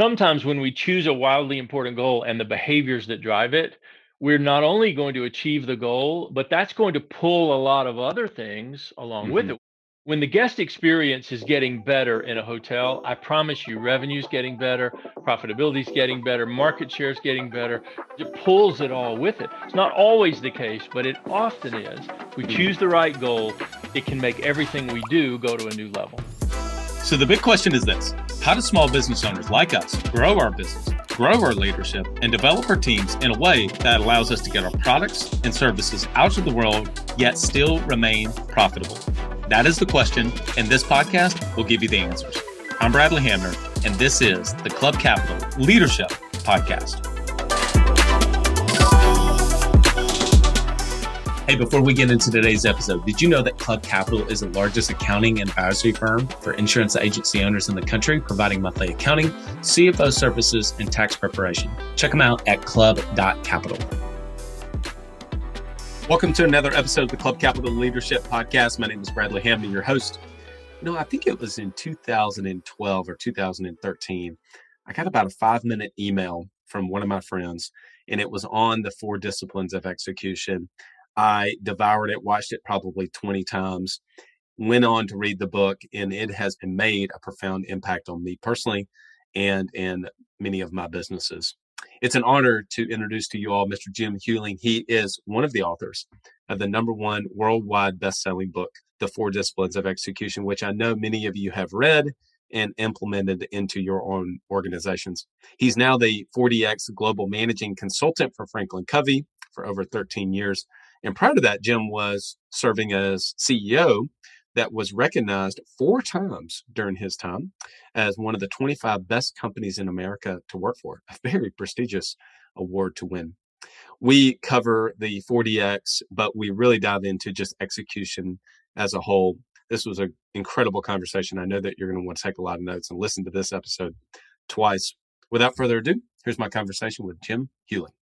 sometimes when we choose a wildly important goal and the behaviors that drive it, we're not only going to achieve the goal, but that's going to pull a lot of other things along mm-hmm. with it. When the guest experience is getting better in a hotel, I promise you, revenue's getting better, profitability's getting better, market share's getting better. It pulls it all with it. It's not always the case, but it often is. We mm-hmm. choose the right goal, it can make everything we do go to a new level. So the big question is this How do small business owners like us grow our business, grow our leadership, and develop our teams in a way that allows us to get our products and services out to the world, yet still remain profitable? That is the question, and this podcast will give you the answers. I'm Bradley Hamner, and this is the Club Capital Leadership Podcast. Hey, before we get into today's episode, did you know that Club Capital is the largest accounting and advisory firm for insurance agency owners in the country, providing monthly accounting, CFO services, and tax preparation? Check them out at club.capital. Welcome to another episode of the Club Capital Leadership Podcast. My name is Bradley Hamner, your host. You know, I think it was in 2012 or 2013. I got about a five minute email from one of my friends, and it was on the four disciplines of execution. I devoured it, watched it probably 20 times, went on to read the book, and it has made a profound impact on me personally and in many of my businesses. It's an honor to introduce to you all Mr. Jim Huling. He is one of the authors of the number one worldwide best-selling book, The Four Disciplines of Execution, which I know many of you have read and implemented into your own organizations. He's now the 4DX Global Managing Consultant for Franklin Covey for over 13 years. And prior to that, Jim was serving as CEO that was recognized four times during his time as one of the 25 best companies in America to work for, a very prestigious award to win. We cover the 4DX, but we really dive into just execution as a whole. This was an incredible conversation. I know that you're going to want to take a lot of notes and listen to this episode twice. Without further ado, here's my conversation with Jim Huling.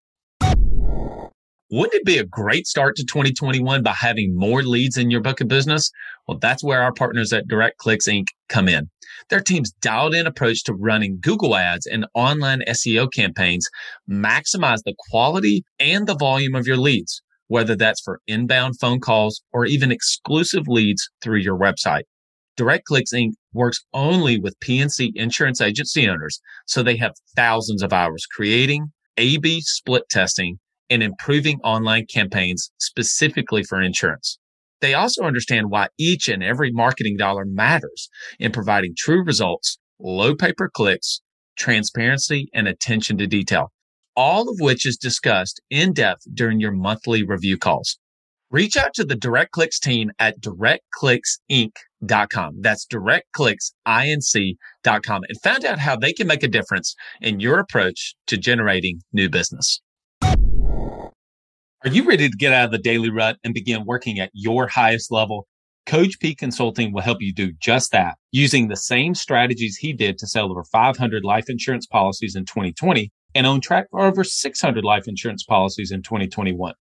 Wouldn't it be a great start to 2021 by having more leads in your book of business? Well, that's where our partners at DirectClicks Inc. come in. Their team's dialed in approach to running Google ads and online SEO campaigns maximize the quality and the volume of your leads, whether that's for inbound phone calls or even exclusive leads through your website. DirectClicks Inc. works only with P&C insurance agency owners, so they have thousands of hours creating, A-B split testing, and improving online campaigns specifically for insurance. They also understand why each and every marketing dollar matters in providing true results, low pay per clicks, transparency, and attention to detail, all of which is discussed in depth during your monthly review calls. Reach out to the DirectClicks team at directclicksinc.com. That's directclicksinc.com and find out how they can make a difference in your approach to generating new business. Are you ready to get out of the daily rut and begin working at your highest level? Coach P Consulting will help you do just that using the same strategies he did to sell over 500 life insurance policies in 2020 and on track for over 600 life insurance policies in 2021.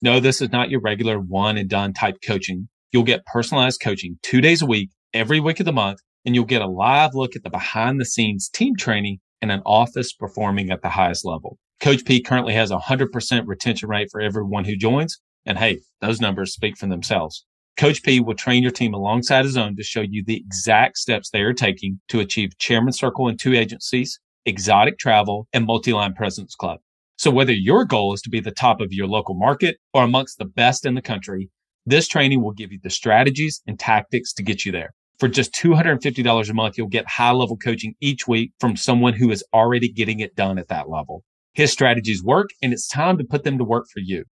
No, this is not your regular one and done type coaching. You'll get personalized coaching two days a week, every week of the month, and you'll get a live look at the behind the scenes team training and an office performing at the highest level. Coach P currently has a 100% retention rate for everyone who joins. And hey, those numbers speak for themselves. Coach P will train your team alongside his own to show you the exact steps they are taking to achieve chairman circle in two agencies, exotic travel, and multi-line presence club. So whether your goal is to be the top of your local market or amongst the best in the country, this training will give you the strategies and tactics to get you there. For just $250 a month, you'll get high level coaching each week from someone who is already getting it done at that level. His strategies work and it's time to put them to work for you.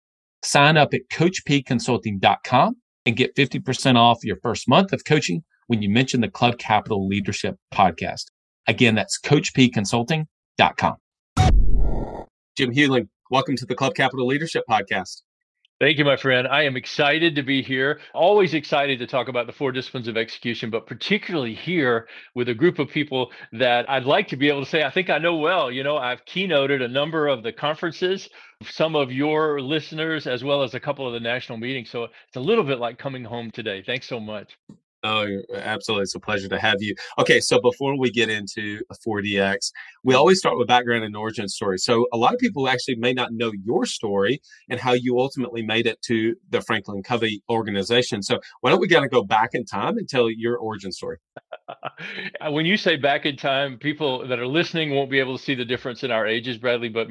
Sign up at coachpconsulting.com and get 50% off your first month of coaching when you mention the Club Capital Leadership podcast. Again, that's coachpconsulting.com. Jim Huling, welcome to the Club Capital Leadership podcast. Thank you, my friend. I am excited to be here. Always excited to talk about the four disciplines of execution, but particularly here with a group of people that I'd like to be able to say, I think I know well. You know, I've keynoted a number of the conferences, some of your listeners, as well as a couple of the national meetings. So it's a little bit like coming home today. Thanks so much. Oh, uh, absolutely. It's a pleasure to have you. Okay, so before we get into 4DX, we always start with background and origin story. So a lot of people actually may not know your story and how you ultimately made it to the Franklin Covey organization. So why don't we kind of go back in time and tell your origin story? Uh, when you say back in time, people that are listening won't be able to see the difference in our ages, Bradley, but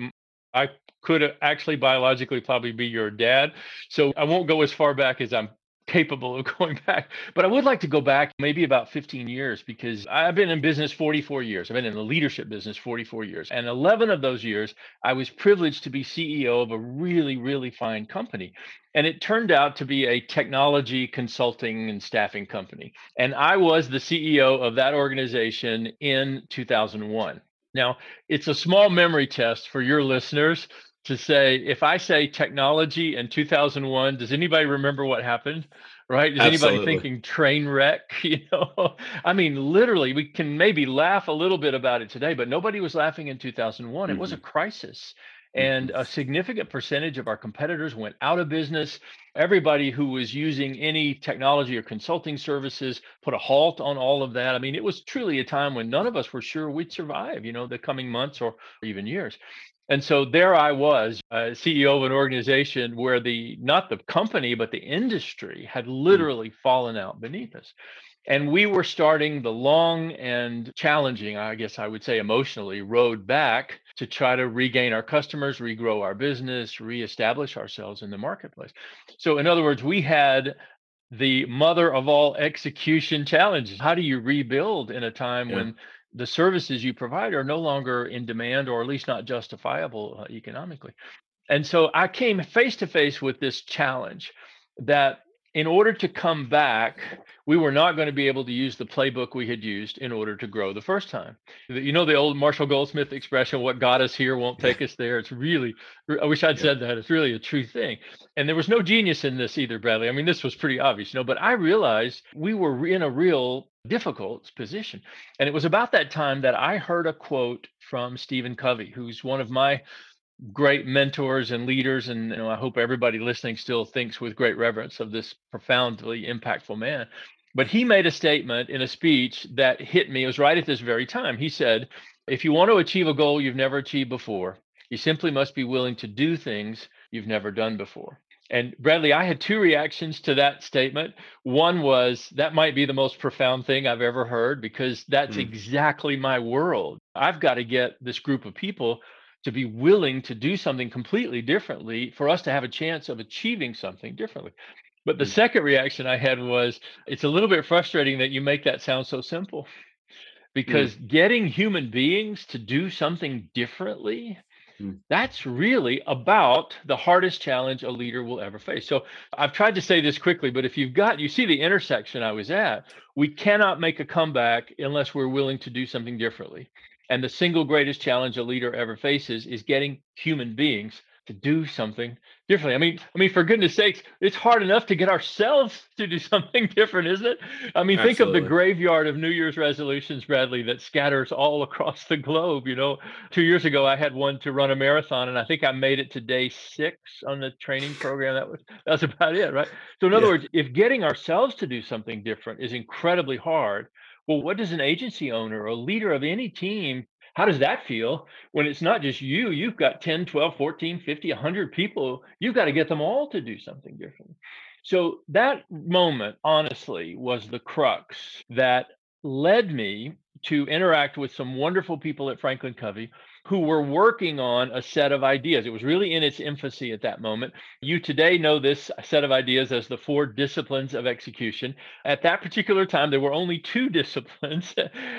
I could actually biologically probably be your dad. So I won't go as far back as I'm capable of going back. But I would like to go back maybe about 15 years because I've been in business 44 years. I've been in the leadership business 44 years. And 11 of those years, I was privileged to be CEO of a really, really fine company. And it turned out to be a technology consulting and staffing company. And I was the CEO of that organization in 2001. Now, it's a small memory test for your listeners to say if I say technology in 2001, does anybody remember what happened? Right? Is Absolutely. anybody thinking train wreck? You know, I mean, literally, we can maybe laugh a little bit about it today, but nobody was laughing in 2001. Mm-hmm. It was a mm-hmm. crisis. And mm-hmm. a significant percentage of our competitors went out of business. Everybody who was using any technology or consulting services put a halt on all of that. I mean, it was truly a time when none of us were sure we'd survive, you know, the coming months or even years. And so there I was, uh, CEO of an organization where the not the company but the industry had hmm. literally fallen out beneath us. And we were starting the long and challenging, I guess I would say emotionally, road back to try to regain our customers, regrow our business, reestablish ourselves in the marketplace. So, in other words, we had the mother of all execution challenges. How do you rebuild in a time yeah. when the services you provide are no longer in demand or at least not justifiable uh, economically. And so I came face to face with this challenge that in order to come back, we were not going to be able to use the playbook we had used in order to grow the first time. You know the old Marshall Goldsmith expression, what got us here won't take us there. It's really, I wish I'd yeah. said that. It's really a true thing. And there was no genius in this either, Bradley. I mean, this was pretty obvious, you know, but I realized we were in a real difficult position. And it was about that time that I heard a quote from Stephen Covey, who's one of my great mentors and leaders. And you know, I hope everybody listening still thinks with great reverence of this profoundly impactful man. But he made a statement in a speech that hit me. It was right at this very time. He said, If you want to achieve a goal you've never achieved before, you simply must be willing to do things you've never done before. And Bradley, I had two reactions to that statement. One was that might be the most profound thing I've ever heard because that's mm. exactly my world. I've got to get this group of people to be willing to do something completely differently for us to have a chance of achieving something differently. But the mm. second reaction I had was it's a little bit frustrating that you make that sound so simple because mm. getting human beings to do something differently Hmm. That's really about the hardest challenge a leader will ever face. So I've tried to say this quickly, but if you've got, you see the intersection I was at, we cannot make a comeback unless we're willing to do something differently. And the single greatest challenge a leader ever faces is getting human beings to do something differently. I mean, I mean, for goodness sakes, it's hard enough to get ourselves to do something different, isn't it? I mean, Absolutely. think of the graveyard of New Year's resolutions, Bradley, that scatters all across the globe. You know, two years ago I had one to run a marathon, and I think I made it to day six on the training program. That was that's about it, right? So, in other yeah. words, if getting ourselves to do something different is incredibly hard, well, what does an agency owner or leader of any team how does that feel when it's not just you? You've got 10, 12, 14, 50, 100 people. You've got to get them all to do something different. So that moment, honestly, was the crux that led me to interact with some wonderful people at Franklin Covey who were working on a set of ideas. It was really in its infancy at that moment. You today know this set of ideas as the four disciplines of execution. At that particular time, there were only two disciplines,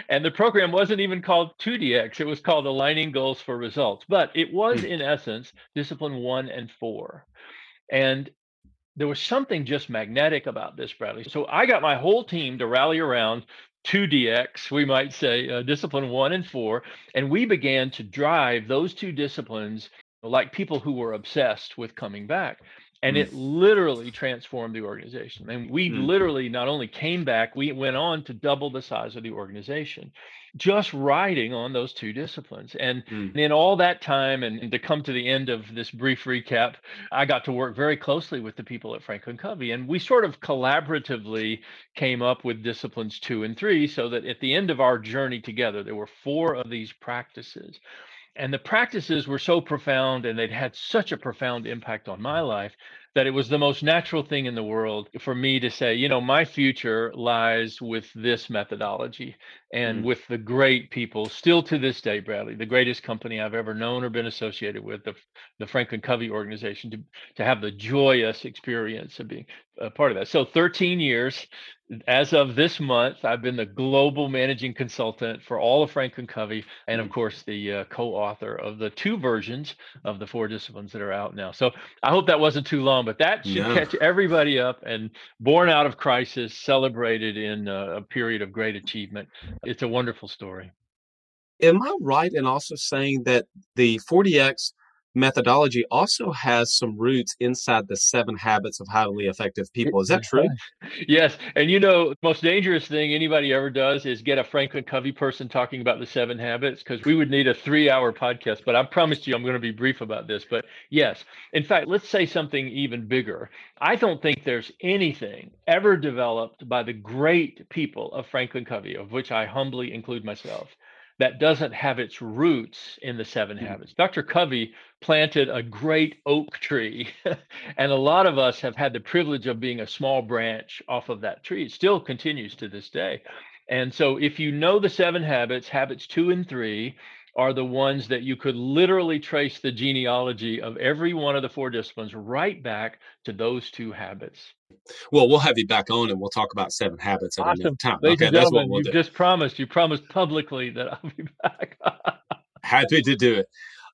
and the program wasn't even called 2DX. It was called Aligning Goals for Results. But it was, hmm. in essence, discipline one and four. And there was something just magnetic about this, Bradley. So I got my whole team to rally around 2DX, we might say, uh, discipline one and four. And we began to drive those two disciplines like people who were obsessed with coming back. And mm. it literally transformed the organization. And we mm. literally not only came back, we went on to double the size of the organization just riding on those two disciplines. And mm. in all that time, and, and, to come to the end of this brief recap, I got to work very closely with the people at Franklin Covey. And we sort of collaboratively came up with disciplines two and three so that at the end of our journey together, there were four of these practices. And the practices were so profound and they'd had such a profound impact on my life that it was the most natural thing in the world for me to say, you know, my future lies with this methodology and mm. with the great people still to this day, Bradley, the greatest company I've ever known or been associated with, the, the Franklin Covey organization, to, to have the joyous experience of being a part of that. So 13 years as of this month, I've been the global managing consultant for all of Franklin Covey, and of course, the uh, co author of the two versions of the four disciplines that are out now. So I hope that wasn't too long, but that should catch everybody up and born out of crisis, celebrated in a, a period of great achievement. It's a wonderful story. Am I right in also saying that the 4DX methodology also has some roots inside the seven habits of highly effective people. Is that true? yes. And you know, most dangerous thing anybody ever does is get a Franklin Covey person talking about the seven habits because we would need a three hour podcast. But I promised you I'm going to be brief about this. But yes, in fact, let's say something even bigger. I don't think there's anything ever developed by the great people of Franklin Covey, of which I humbly include myself, that doesn't have its roots in the seven mm-hmm. habits. Dr. Covey planted a great oak tree, and a lot of us have had the privilege of being a small branch off of that tree. It still continues to this day. And so, if you know the seven habits, habits two and three, are the ones that you could literally trace the genealogy of every one of the four disciplines right back to those two habits. Well, we'll have you back on and we'll talk about seven habits at awesome. another time. Ladies okay, that's what we'll you do. just promised. You promised publicly that I'll be back. Happy to do it.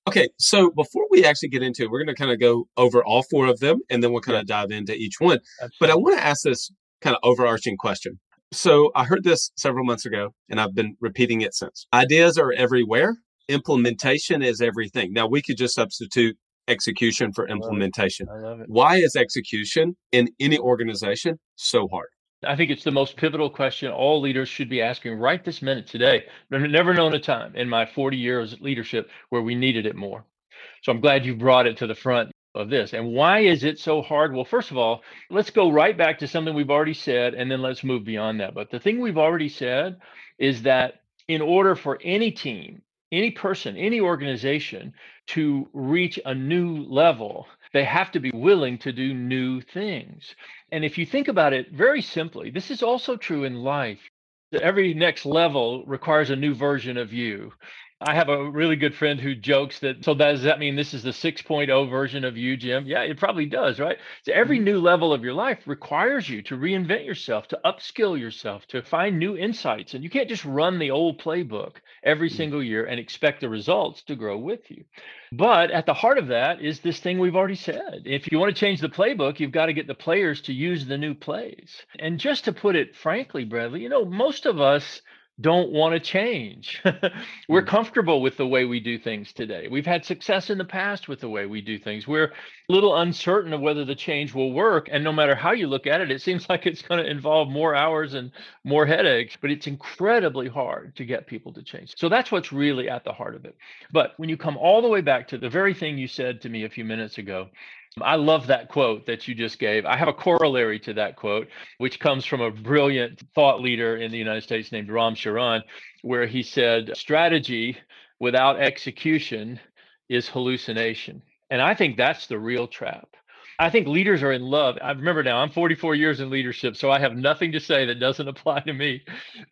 Okay, so before we actually get into it, we're going to kind of go over all four of them and then we'll kind of dive into each one. Absolutely. But I want to ask this kind of overarching question. So I heard this several months ago and I've been repeating it since. Ideas are everywhere, implementation is everything. Now we could just substitute execution for implementation. I love it. Why is execution in any organization so hard? I think it's the most pivotal question all leaders should be asking right this minute today. I've never known a time in my 40 years of leadership where we needed it more. So I'm glad you brought it to the front of this. And why is it so hard? Well, first of all, let's go right back to something we've already said and then let's move beyond that. But the thing we've already said is that in order for any team, any person, any organization to reach a new level, they have to be willing to do new things. And if you think about it very simply, this is also true in life. Every next level requires a new version of you. I have a really good friend who jokes that, so does that mean this is the 6.0 version of you, Jim? Yeah, it probably does, right? So every mm-hmm. new level of your life requires you to reinvent yourself, to upskill yourself, to find new insights. And you can't just run the old playbook every mm-hmm. single year and expect the results to grow with you. But at the heart of that is this thing we've already said. If you want to change the playbook, you've got to get the players to use the new plays. And just to put it frankly, Bradley, you know, most of us don't want to change. We're hmm. comfortable with the way we do things today. We've had success in the past with the way we do things. We're a little uncertain of whether the change will work. And no matter how you look at it, it seems like it's going to involve more hours and more headaches, but it's incredibly hard to get people to change. So that's what's really at the heart of it. But when you come all the way back to the very thing you said to me a few minutes ago, I love that quote that you just gave. I have a corollary to that quote, which comes from a brilliant thought leader in the United States named Ram Charan, where he said, Strategy without execution is hallucination. And I think that's the real trap. I think leaders are in love. I remember now, I'm 44 years in leadership, so I have nothing to say that doesn't apply to me.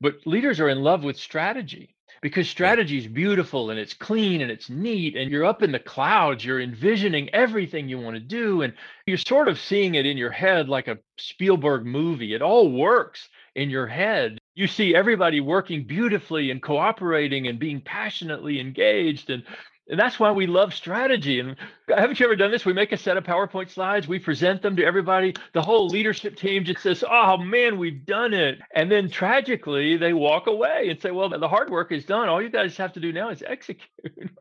But leaders are in love with strategy because strategy is beautiful and it's clean and it's neat and you're up in the clouds you're envisioning everything you want to do and you're sort of seeing it in your head like a Spielberg movie it all works in your head you see everybody working beautifully and cooperating and being passionately engaged and And that's why we love strategy. And haven't you ever done this? We make a set of PowerPoint slides, we present them to everybody. The whole leadership team just says, Oh man, we've done it. And then tragically, they walk away and say, Well, the hard work is done. All you guys have to do now is execute.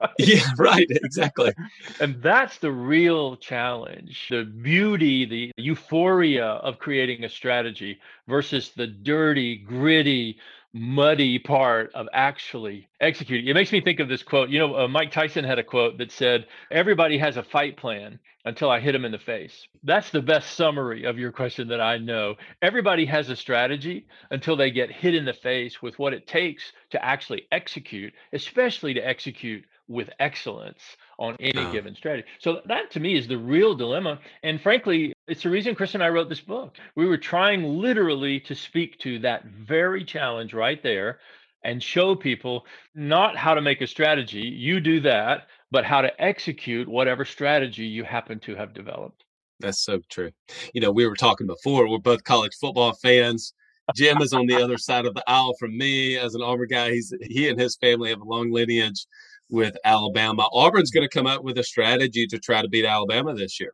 Right? Yeah, right. Exactly. and that's the real challenge the beauty, the euphoria of creating a strategy versus the dirty, gritty, muddy part of actually executing. It makes me think of this quote. You know, uh, Mike Tyson had a quote that said, Everybody has a fight plan until I hit him in the face. That's the best summary of your question that I know. Everybody has a strategy until they get hit in the face with what it takes to actually execute, especially to execute with excellence on any uh, given strategy. So that to me is the real dilemma. And frankly, it's the reason Chris and I wrote this book. We were trying literally to speak to that very challenge right there and show people not how to make a strategy, you do that, but how to execute whatever strategy you happen to have developed. That's so true. You know, we were talking before, we're both college football fans. Jim is on the other side of the aisle from me as an Auburn guy. He's he and his family have a long lineage with Alabama. Auburn's going to come up with a strategy to try to beat Alabama this year.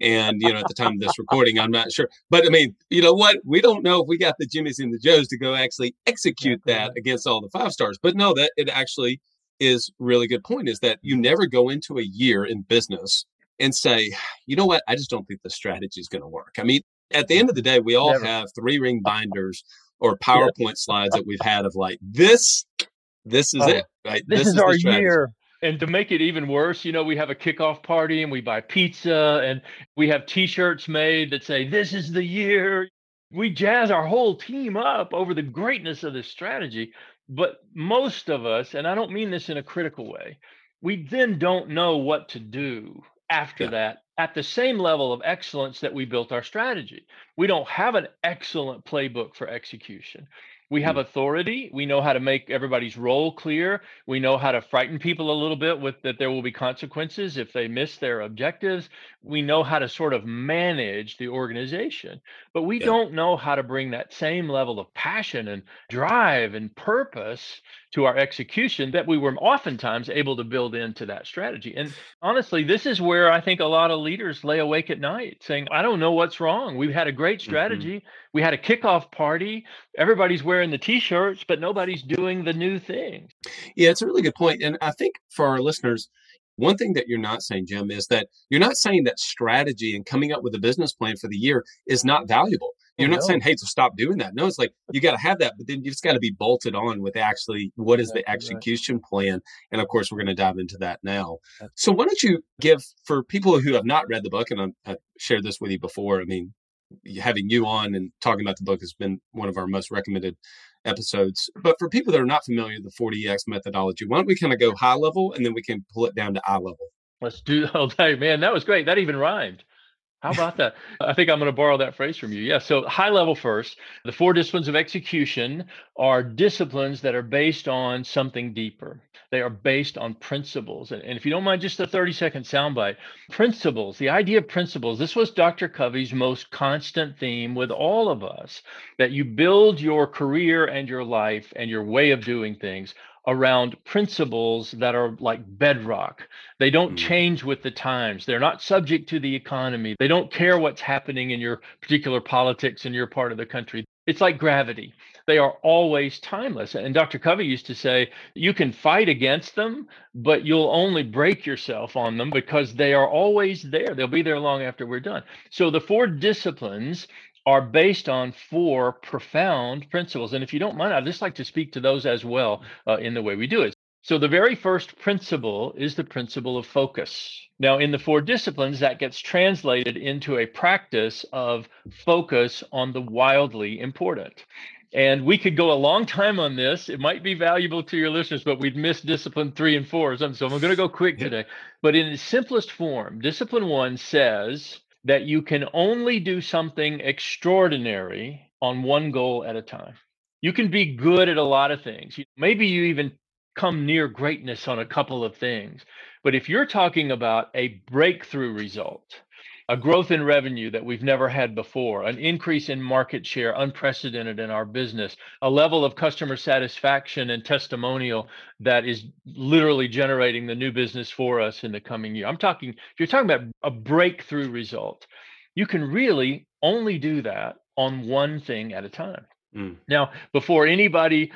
And, you know, at the time of this recording, I'm not sure. But I mean, you know what? We don't know if we got the Jimmies and the Joes to go actually execute that against all the five stars. But no, that it actually is really good point is that you never go into a year in business and say, you know what? I just don't think the strategy is going to work. I mean, at the end of the day, we all never. have three ring binders or PowerPoint slides that we've had of like this this is oh, it. Right? This, this is, is our year. And to make it even worse, you know, we have a kickoff party and we buy pizza and we have t-shirts made that say, This is the year. We jazz our whole team up over the greatness of this strategy. But most of us, and I don't mean this in a critical way, we then don't know what to do after yeah. that at the same level of excellence that we built our strategy. We don't have an excellent playbook for execution. We have mm. authority. We know how to make everybody's role clear. We know how to frighten people a little bit with that there will be consequences if they miss their objectives. We know how to sort of manage the organization, but we yeah. don't know how to bring that same level of passion and drive and purpose to our execution that we were oftentimes able to build into that strategy. And honestly, this is where I think a lot of leaders lay awake at night saying, I don't know what's wrong. We've had a great mm-hmm. strategy. Mm-hmm. We had a kickoff party. Everybody's wearing the t shirts, but nobody's doing the new thing. Yeah, it's a really good point. And I think for our listeners, one thing that you're not saying, Jim, is that you're not saying that strategy and coming up with a business plan for the year is not valuable. Oh, you're not saying, hey, to stop doing that. No, it's like you got to have that, but then you just got to be bolted on with actually what is the execution plan. And of course, we're going to dive into that now. So, why don't you give for people who have not read the book, and I've shared this with you before. I mean, having you on and talking about the book has been one of our most recommended episodes. But for people that are not familiar with the 4DX methodology, why don't we kind of go high level and then we can pull it down to eye level? Let's do oh, all day, man. That was great. That even rhymed. How about that? I think I'm going to borrow that phrase from you. Yeah. So, high level first, the four disciplines of execution are disciplines that are based on something deeper. They are based on principles. And, and if you don't mind, just a 30 second soundbite principles, the idea of principles. This was Dr. Covey's most constant theme with all of us that you build your career and your life and your way of doing things around principles that are like bedrock. They don't mm. change with the times. They're not subject to the economy. They don't care what's happening in your particular politics in your part of the country. It's like gravity. They are always timeless. And Dr. Covey used to say, you can fight against them, but you'll only break yourself on them because they are always there. They'll be there long after we're done. So the four disciplines are based on four profound principles. And if you don't mind, I'd just like to speak to those as well uh, in the way we do it. So, the very first principle is the principle of focus. Now, in the four disciplines, that gets translated into a practice of focus on the wildly important. And we could go a long time on this. It might be valuable to your listeners, but we'd miss discipline three and four. So I'm going to go quick today. But in its simplest form, discipline one says that you can only do something extraordinary on one goal at a time. You can be good at a lot of things. Maybe you even come near greatness on a couple of things. But if you're talking about a breakthrough result, a growth in revenue that we've never had before, an increase in market share unprecedented in our business, a level of customer satisfaction and testimonial that is literally generating the new business for us in the coming year. I'm talking, if you're talking about a breakthrough result, you can really only do that on one thing at a time. Mm. Now, before anybody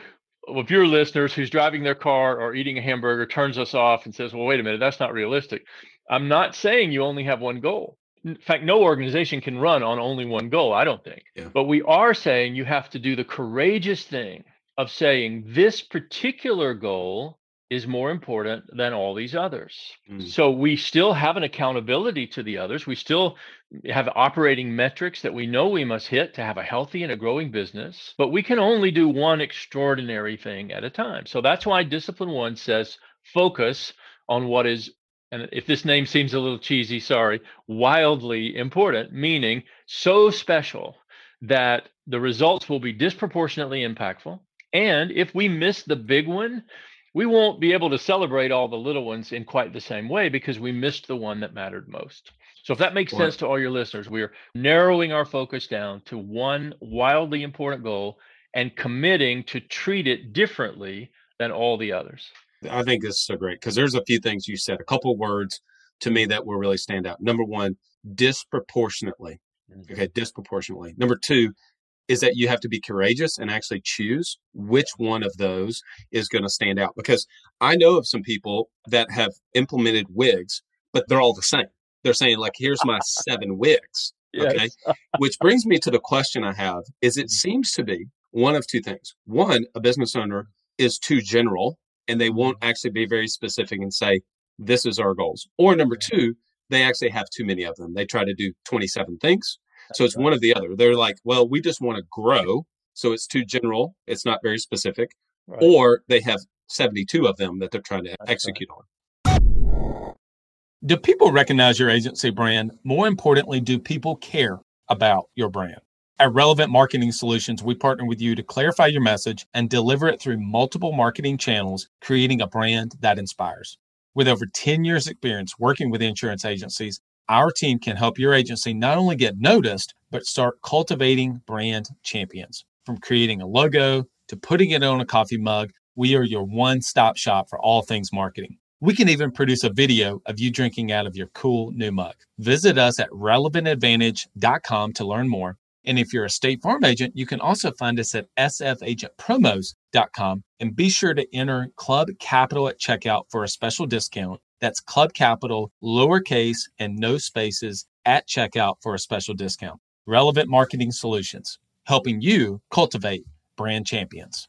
of your listeners who's driving their car or eating a hamburger turns us off and says, well, wait a minute, that's not realistic. I'm not saying you only have one goal. In fact, no organization can run on only one goal, I don't think. Yeah. But we are saying you have to do the courageous thing of saying this particular goal is more important than all these others. Mm. So we still have an accountability to the others. We still have operating metrics that we know we must hit to have a healthy and a growing business, but we can only do one extraordinary thing at a time. So that's why discipline 1 says focus on what is and if this name seems a little cheesy, sorry, wildly important, meaning so special that the results will be disproportionately impactful. And if we miss the big one, we won't be able to celebrate all the little ones in quite the same way because we missed the one that mattered most. So if that makes sense to all your listeners, we're narrowing our focus down to one wildly important goal and committing to treat it differently than all the others. I think this is so great because there's a few things you said, a couple words to me that will really stand out. Number one, disproportionately. Mm-hmm. Okay, disproportionately. Number two, is that you have to be courageous and actually choose which one of those is going to stand out. Because I know of some people that have implemented wigs, but they're all the same. They're saying, like, here's my seven wigs. Okay. Which brings me to the question I have is it seems to be one of two things. One, a business owner is too general and they won't actually be very specific and say, this is our goals. Or number two, they actually have too many of them. They try to do 27 things so it's one or the other. They're like, well, we just want to grow. So it's too general. It's not very specific. Right. Or they have 72 of them that they're trying to That's execute right. on. Do people recognize your agency brand? More importantly, do people care about your brand? At Relevant Marketing Solutions, we partner with you to clarify your message and deliver it through multiple marketing channels, creating a brand that inspires. With over 10 years' experience working with insurance agencies, our team can help your agency not only get noticed, but start cultivating brand champions. From creating a logo to putting it on a coffee mug, we are your one stop shop for all things marketing. We can even produce a video of you drinking out of your cool new mug. Visit us at relevantadvantage.com to learn more. And if you're a State Farm agent, you can also find us at sfagentpromos.com and be sure to enter Club Capital at checkout for a special discount that's Club Capital, lowercase and no spaces at checkout for a special discount. Relevant Marketing Solutions, helping you cultivate brand champions.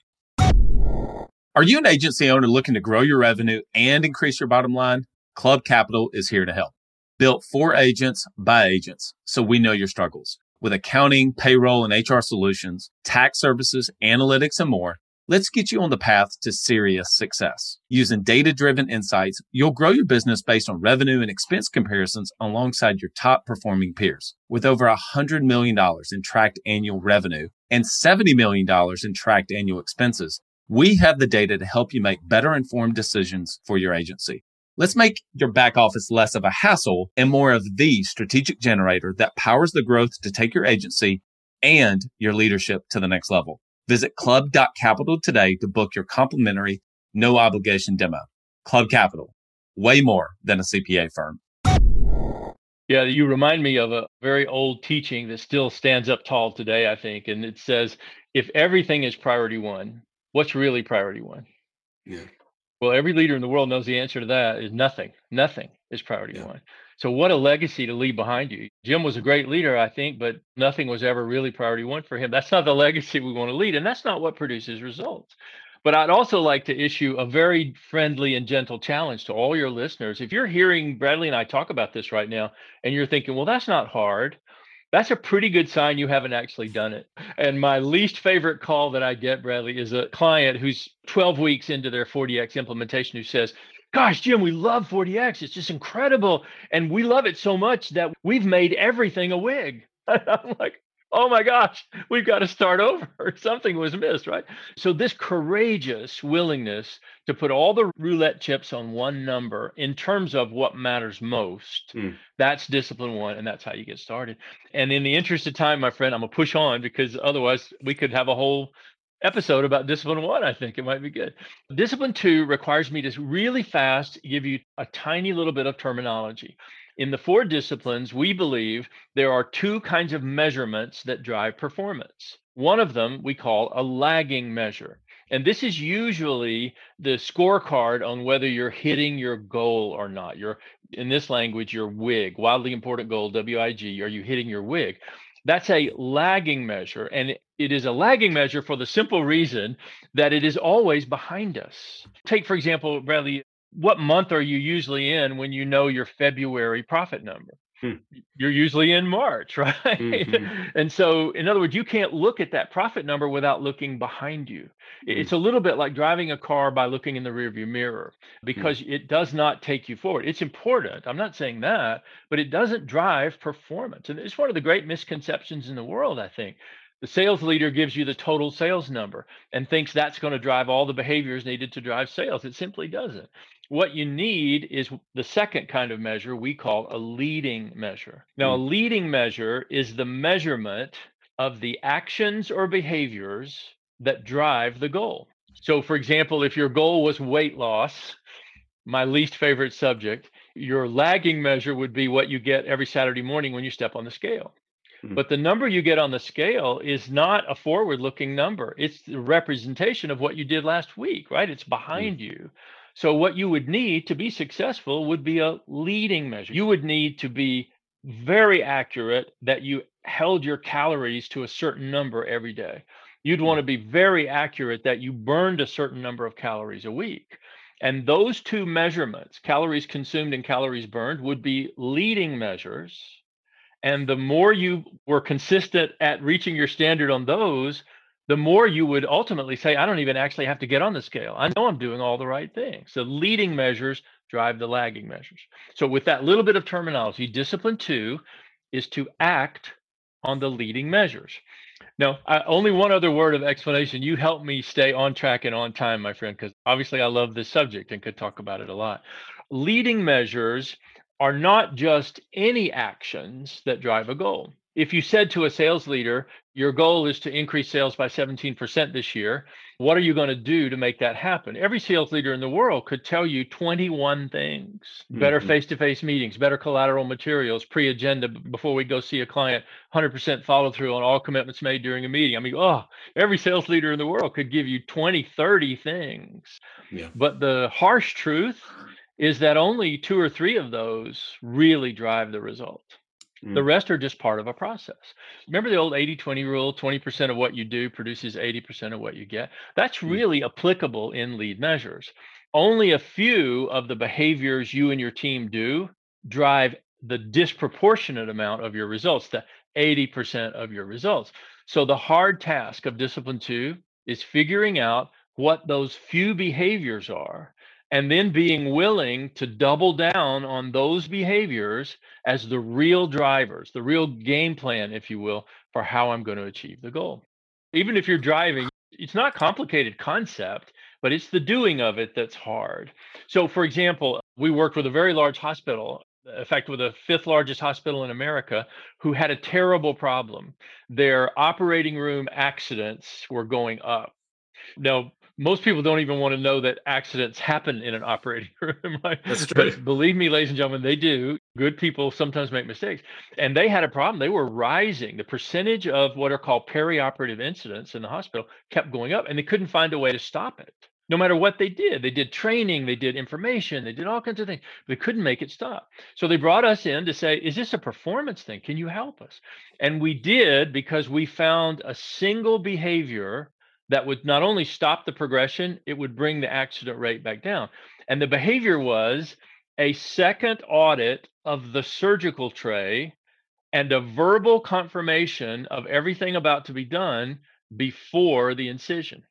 Are you an agency owner looking to grow your revenue and increase your bottom line? Club Capital is here to help. Built for agents by agents, so we know your struggles. With accounting, payroll, and HR solutions, tax services, analytics, and more, Let's get you on the path to serious success. Using data driven insights, you'll grow your business based on revenue and expense comparisons alongside your top performing peers. With over $100 million in tracked annual revenue and $70 million in tracked annual expenses, we have the data to help you make better informed decisions for your agency. Let's make your back office less of a hassle and more of the strategic generator that powers the growth to take your agency and your leadership to the next level. Visit club.capital today to book your complimentary, no obligation demo. Club Capital, way more than a CPA firm. Yeah, you remind me of a very old teaching that still stands up tall today, I think. And it says, if everything is priority one, what's really priority one? Yeah. Well, every leader in the world knows the answer to that is nothing. Nothing is priority yeah. one. So what a legacy to leave behind you. Jim was a great leader, I think, but nothing was ever really priority one for him. That's not the legacy we want to lead, and that's not what produces results. But I'd also like to issue a very friendly and gentle challenge to all your listeners. If you're hearing Bradley and I talk about this right now, and you're thinking, well, that's not hard, that's a pretty good sign you haven't actually done it. And my least favorite call that I get, Bradley, is a client who's 12 weeks into their 4DX implementation who says, gosh, Jim, we love 4DX. It's just incredible. And we love it so much that we've made everything a wig. I'm like, oh my gosh, we've got to start over. Something was missed, right? So, this courageous willingness to put all the roulette chips on one number in terms of what matters most, mm. that's discipline one. And that's how you get started. And in the interest of time, my friend, I'm going to push on because otherwise we could have a whole episode about discipline one. I think it might be good. Discipline two requires me to really fast give you a tiny little bit of terminology. In the four disciplines, we believe there are two kinds of measurements that drive performance. One of them we call a lagging measure. And this is usually the scorecard on whether you're hitting your goal or not. You're in this language, your WIG, wildly important goal, WIG. Are you hitting your WIG? That's a lagging measure. And it is a lagging measure for the simple reason that it is always behind us. Take, for example, Bradley, what month are you usually in when you know your February profit number? Hmm. You're usually in March, right? Mm-hmm. and so, in other words, you can't look at that profit number without looking behind you. Mm-hmm. It's a little bit like driving a car by looking in the rearview mirror hmm. because mm-hmm. it does not take you forward. It's important. I'm not saying that, but it doesn't drive performance. And it's one of the great misconceptions in the world, I think. The sales leader gives you the total sales number and thinks that's going to drive all the behaviors needed to drive sales. It simply doesn't. What you need is the second kind of measure we call a leading measure. Now, a hmm. leading measure is the measurement of the actions or behaviors that drive the goal. So, for example, if your goal was weight loss, my least favorite subject, your lagging measure would be what you get every Saturday morning when you step on the scale. Hmm. But the number you get on the scale is not a forward looking number. It's the representation of what you did last week, right? It's hmm. behind you. So, what you would need to be successful would be a leading measure. You would need to be very accurate that you held your calories to a certain number every day. You'd want to be very accurate that you burned a certain number of calories a week. And those two measurements, calories consumed and calories burned, would be leading measures. And the more you were consistent at reaching your standard on those, the more you would ultimately say, I don't even actually have to get on the scale. I know I'm doing all the right things. The leading measures drive the lagging measures. So with that little bit of terminology, discipline two is to act on the leading measures. Now, I, only one other word of explanation. You help me stay on track and on time, my friend, because obviously I love this subject and could talk about it a lot. Leading measures are not just any actions that drive a goal if you said to a sales leader, your goal is to increase sales by 17% this year, what are you going to do to make that happen? Every sales leader in the world could tell you 21 things better face to face meetings, better collateral materials, pre agenda before we go see a client, 100% follow through on all commitments made during a meeting. I mean, oh, every sales leader in the world could give you 20, 30 things. Yeah. But the harsh truth is that only two or three of those really drive the result. The mm. rest are just part of a process. Remember the old 80 20 rule 20% of what you do produces 80% of what you get? That's mm. really applicable in lead measures. Only a few of the behaviors you and your team do drive the disproportionate amount of your results, the 80% of your results. So the hard task of discipline two is figuring out what those few behaviors are and then being willing to double down on those behaviors as the real drivers, the real game plan, if you will, for how I'm going to achieve the goal. Even if you're driving, it's not complicated concept, but it's the doing of it that's hard. So, for example, we worked with a very large hospital, in fact, with the fifth largest hospital in America, who had a terrible problem. Their operating room accidents were going up. Now, most people don't even want to know that accidents happen in an operating room. Right? That's true. But believe me, ladies and gentlemen, they do. Good people sometimes make mistakes. And they had a problem. They were rising. The percentage of what are called perioperative incidents in the hospital kept going up, and they couldn't find a way to stop it. No matter what they did, they did training, they did information, they did all kinds of things. They couldn't make it stop. So they brought us in to say, Is this a performance thing? Can you help us? And we did because we found a single behavior that would not only stop the progression, it would bring the accident rate back down. And the behavior was a second audit of the surgical tray and a verbal confirmation of everything about to be done before the incision.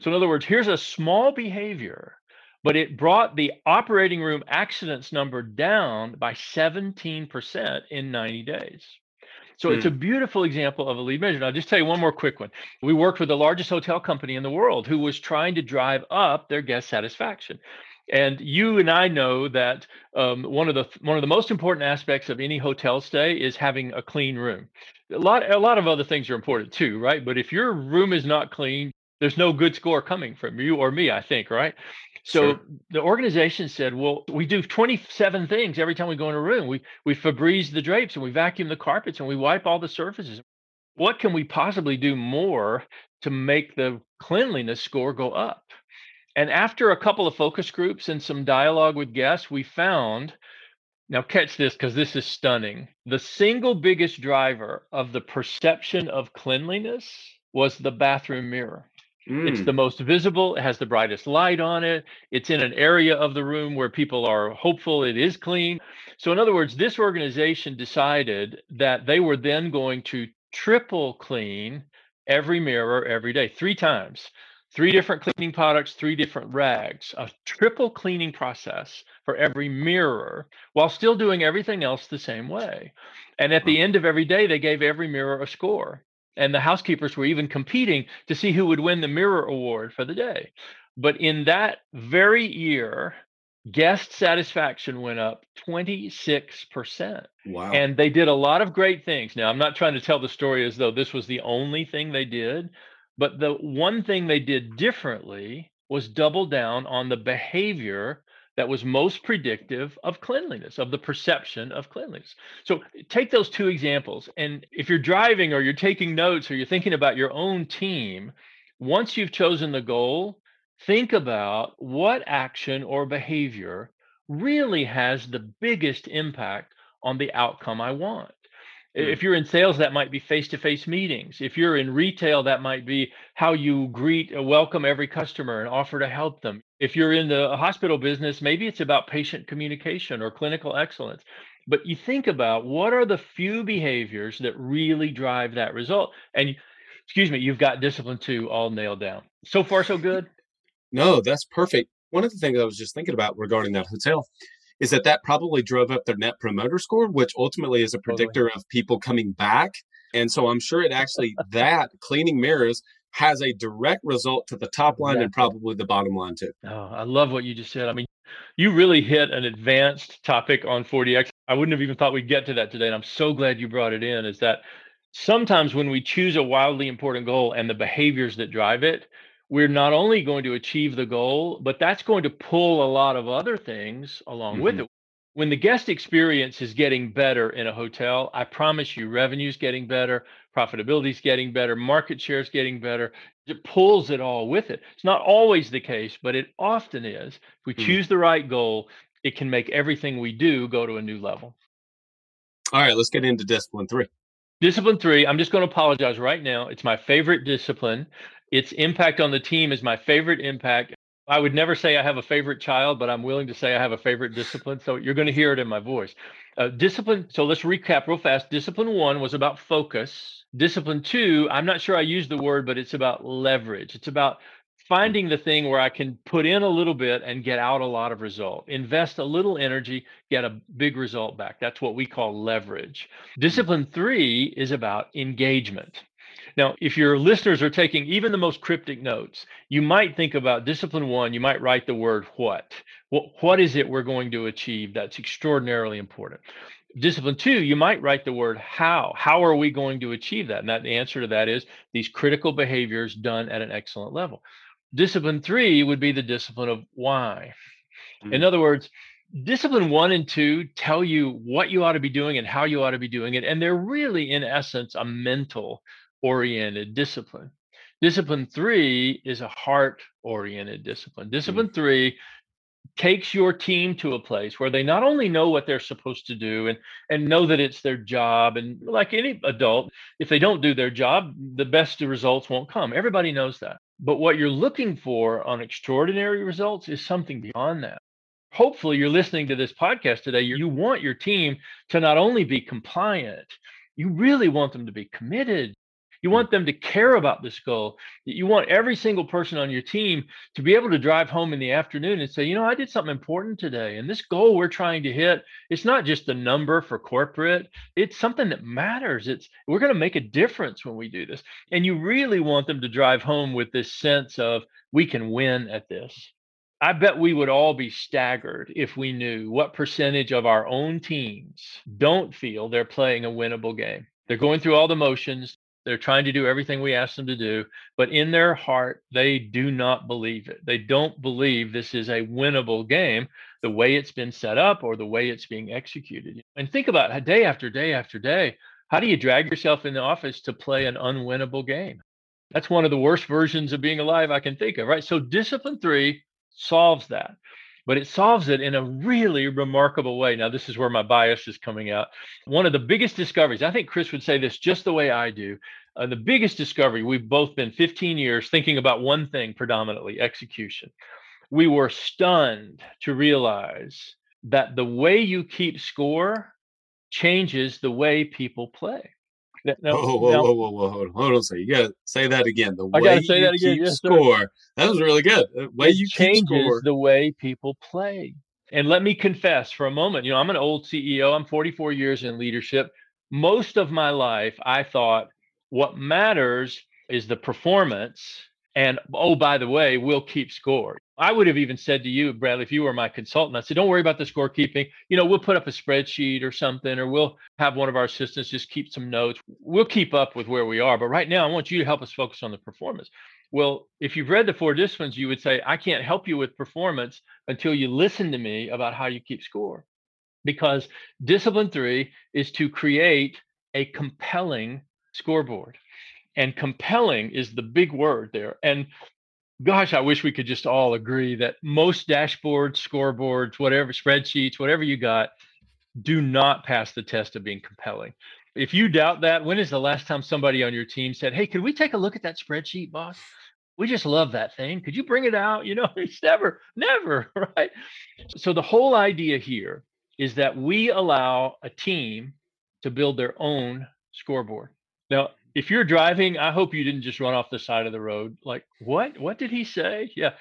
So, in other words, here's a small behavior, but it brought the operating room accidents number down by 17% in 90 days. So mm. it's a hmm. beautiful example of a lead measure. And I'll just tell you one more quick one. We worked with the largest hotel company in the world who was trying to drive up their guest satisfaction. And you and I know that um, one of the one of the most important aspects of any hotel stay is having a clean room. A lot a lot of other things are important too, right? But if your room is not clean, there's no good score coming from you or me, I think, right? So sure. the organization said, well, we do 27 things every time we go in a room. We we Febreze the drapes and we vacuum the carpets and we wipe all the surfaces. What can we possibly do more to make the cleanliness score go up? And after a couple of focus groups and some dialogue with guests, we found now catch this because this is stunning. The single biggest driver of the perception of cleanliness was the bathroom mirror. Mm. It's the most visible, it has the brightest light on it. It's in an area of the room where people are hopeful it is clean. So, in other words, this organization decided that they were then going to triple clean every mirror every day, three times. Three different cleaning products, three different rags, a triple cleaning process for every mirror while still doing everything else the same way. And at the end of every day, they gave every mirror a score and the housekeepers were even competing to see who would win the mirror award for the day. But in that very year guest satisfaction went up 26% wow. and they did a lot of great things. Now i'm not trying to tell the story as though this was the only thing they did but the one thing they did differently was double down on the behavior that was most predictive of cleanliness, of the perception of cleanliness. So take those two examples. And if you're driving or you're taking notes or you're thinking about your own team, once you've chosen the goal, think about what action or behavior really has the biggest impact on the outcome I want. If you're in sales, that might be face to face meetings. If you're in retail, that might be how you greet, uh, welcome every customer and offer to help them. If you're in the hospital business, maybe it's about patient communication or clinical excellence. But you think about what are the few behaviors that really drive that result. And excuse me, you've got discipline two all nailed down. So far, so good. No, that's perfect. One of the things I was just thinking about regarding that hotel is that that probably drove up their net promoter score, which ultimately is a predictor totally. of people coming back. And so I'm sure it actually, that cleaning mirrors has a direct result to the top line exactly. and probably the bottom line too. Oh, I love what you just said. I mean, you really hit an advanced topic on 4DX. I wouldn't have even thought we'd get to that today. And I'm so glad you brought it in is that sometimes when we choose a wildly important goal and the behaviors that drive it, we're not only going to achieve the goal, but that's going to pull a lot of other things along mm-hmm. with it. When the guest experience is getting better in a hotel, I promise you, revenue's getting better, profitability's getting better, market share's getting better. It pulls it all with it. It's not always the case, but it often is. If we mm-hmm. choose the right goal, it can make everything we do go to a new level. All right, let's get into discipline three. Discipline three, I'm just going to apologize right now. It's my favorite discipline. Its impact on the team is my favorite impact. I would never say I have a favorite child, but I'm willing to say I have a favorite discipline. So you're going to hear it in my voice. Uh, discipline. So let's recap real fast. Discipline one was about focus. Discipline two, I'm not sure I used the word, but it's about leverage. It's about finding the thing where I can put in a little bit and get out a lot of result. Invest a little energy, get a big result back. That's what we call leverage. Discipline three is about engagement. Now, if your listeners are taking even the most cryptic notes, you might think about discipline one, you might write the word what. What, what is it we're going to achieve that's extraordinarily important? Discipline two, you might write the word how. How are we going to achieve that? And that the answer to that is these critical behaviors done at an excellent level. Discipline three would be the discipline of why. Mm-hmm. In other words, discipline one and two tell you what you ought to be doing and how you ought to be doing it. And they're really, in essence, a mental oriented discipline. Discipline three is a heart oriented discipline. Mm. Discipline mm-hmm. three takes your team to a place where they not only know what they're supposed to do and and know that it's their job and like any adult if they don't do their job the best results won't come everybody knows that but what you're looking for on extraordinary results is something beyond that hopefully you're listening to this podcast today you want your team to not only be compliant you really want them to be committed You want them to care about this goal. You want every single person on your team to be able to drive home in the afternoon and say, you know, I did something important today. And this goal we're trying to hit, it's not just a number for corporate, it's something that matters. It's we're going to make a difference when we do this. And you really want them to drive home with this sense of we can win at this. I bet we would all be staggered if we knew what percentage of our own teams don't feel they're playing a winnable game. They're going through all the motions. They're trying to do everything we ask them to do, but in their heart, they do not believe it. They don't believe this is a winnable game the way it's been set up or the way it's being executed. And think about day after day after day. How do you drag yourself in the office to play an unwinnable game? That's one of the worst versions of being alive I can think of, right? So, discipline three solves that but it solves it in a really remarkable way. Now, this is where my bias is coming out. One of the biggest discoveries, I think Chris would say this just the way I do. Uh, the biggest discovery, we've both been 15 years thinking about one thing predominantly execution. We were stunned to realize that the way you keep score changes the way people play. Now, whoa, whoa, now, whoa, whoa, whoa, hold on, hold on a second. You gotta say that again. The I way you that. Keep yes, score. Sir. That was really good. The way it you changes score. the way people play. And let me confess for a moment, you know, I'm an old CEO. I'm 44 years in leadership. Most of my life, I thought what matters is the performance and oh, by the way, we'll keep score. I would have even said to you, Bradley, if you were my consultant, I said, don't worry about the scorekeeping. You know, we'll put up a spreadsheet or something, or we'll have one of our assistants just keep some notes. We'll keep up with where we are. But right now, I want you to help us focus on the performance. Well, if you've read the four disciplines, you would say, I can't help you with performance until you listen to me about how you keep score. Because discipline three is to create a compelling scoreboard and compelling is the big word there. And gosh i wish we could just all agree that most dashboards scoreboards whatever spreadsheets whatever you got do not pass the test of being compelling. If you doubt that when is the last time somebody on your team said hey could we take a look at that spreadsheet boss? We just love that thing. Could you bring it out? You know it's never never right? So the whole idea here is that we allow a team to build their own scoreboard. Now if you're driving, I hope you didn't just run off the side of the road. Like, what? What did he say? Yeah.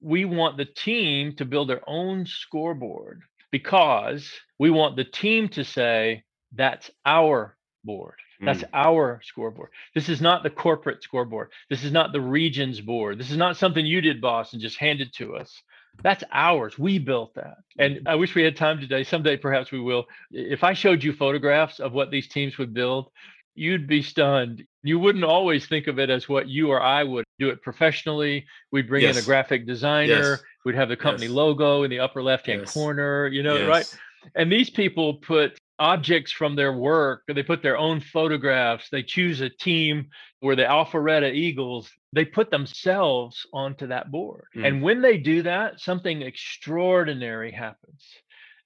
We want the team to build their own scoreboard because we want the team to say, that's our board. That's mm. our scoreboard. This is not the corporate scoreboard. This is not the region's board. This is not something you did, boss, and just handed to us. That's ours. We built that. And I wish we had time today. Someday, perhaps we will. If I showed you photographs of what these teams would build, you'd be stunned. You wouldn't always think of it as what you or I would do it professionally. We'd bring yes. in a graphic designer. Yes. We'd have the company yes. logo in the upper left hand corner, you know, right? And these people put objects from their work, they put their own photographs, they choose a team where the Alpharetta Eagles, they put themselves onto that board. Mm. And when they do that, something extraordinary happens.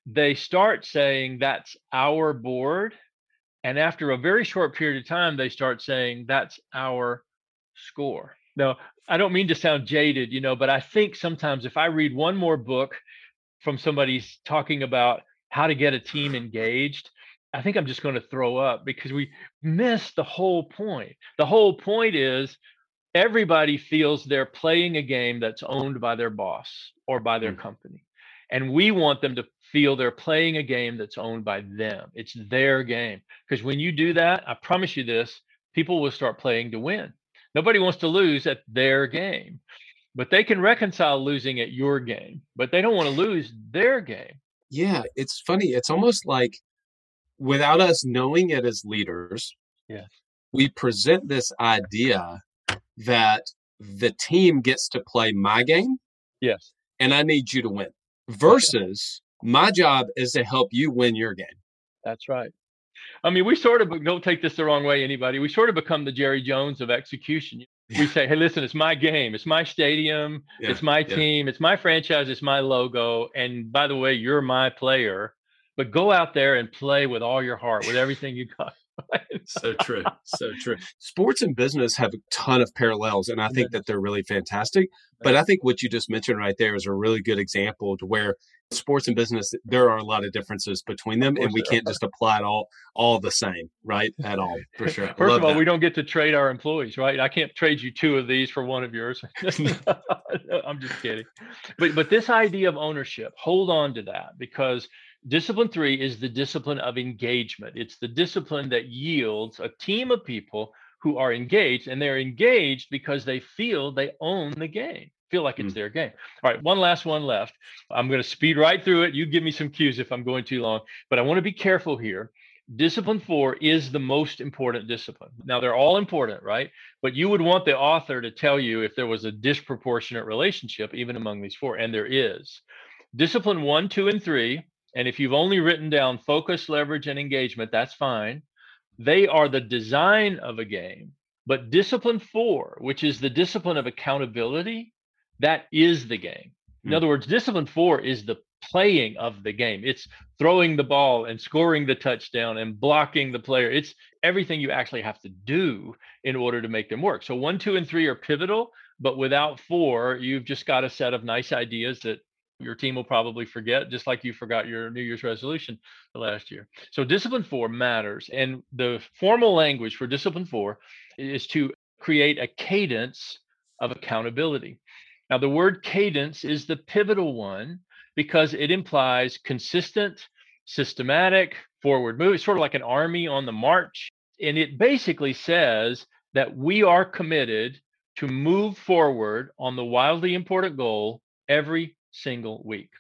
They start saying, That's our board and after a very short period of time, they start saying, that's our score. Now, I don't mean to sound jaded, you know, but I think sometimes if I read one more book from somebody talking about how to get a team engaged, I think I'm just going to throw up because we miss the whole point. The whole point is everybody feels they're playing a game that's owned by their boss or by their mm. company. And we want them to feel they're playing a game that's owned by them. It's their game. Because when you do that, I promise you this, people will start playing to win. Nobody wants to lose at their game, but they can reconcile losing at your game, but they don't want to lose their game. Yeah, it's funny. It's almost like without us knowing it as leaders, yes. we present this idea that the team gets to play my game. Yes. And I need you to win versus my job is to help you win your game. That's right. I mean, we sort of don't take this the wrong way, anybody. We sort of become the Jerry Jones of execution. We say, hey, listen, it's my game, it's my stadium, yeah, it's my yeah. team, it's my franchise, it's my logo. And by the way, you're my player, but go out there and play with all your heart, with everything you got. so true. So true. Sports and business have a ton of parallels, and I think that they're really fantastic. But I think what you just mentioned right there is a really good example to where sports and business there are a lot of differences between them and we can't just apply it all all the same right at all for sure. First of all that. we don't get to trade our employees right? I can't trade you two of these for one of yours. I'm just kidding. But but this idea of ownership hold on to that because discipline 3 is the discipline of engagement. It's the discipline that yields a team of people who are engaged and they're engaged because they feel they own the game feel like it's mm. their game. All right, one last one left. I'm going to speed right through it. You give me some cues if I'm going too long, but I want to be careful here. Discipline four is the most important discipline. Now, they're all important, right? But you would want the author to tell you if there was a disproportionate relationship even among these four, and there is. Discipline one, two, and three, and if you've only written down focus, leverage, and engagement, that's fine. They are the design of a game. But discipline four, which is the discipline of accountability, that is the game. In mm. other words, discipline four is the playing of the game. It's throwing the ball and scoring the touchdown and blocking the player. It's everything you actually have to do in order to make them work. So one, two, and three are pivotal, but without four, you've just got a set of nice ideas that your team will probably forget, just like you forgot your New Year's resolution last year. So discipline four matters. And the formal language for discipline four is to create a cadence of accountability. Now, the word cadence is the pivotal one because it implies consistent, systematic, forward move. Sort of like an army on the march. And it basically says that we are committed to move forward on the wildly important goal every single week.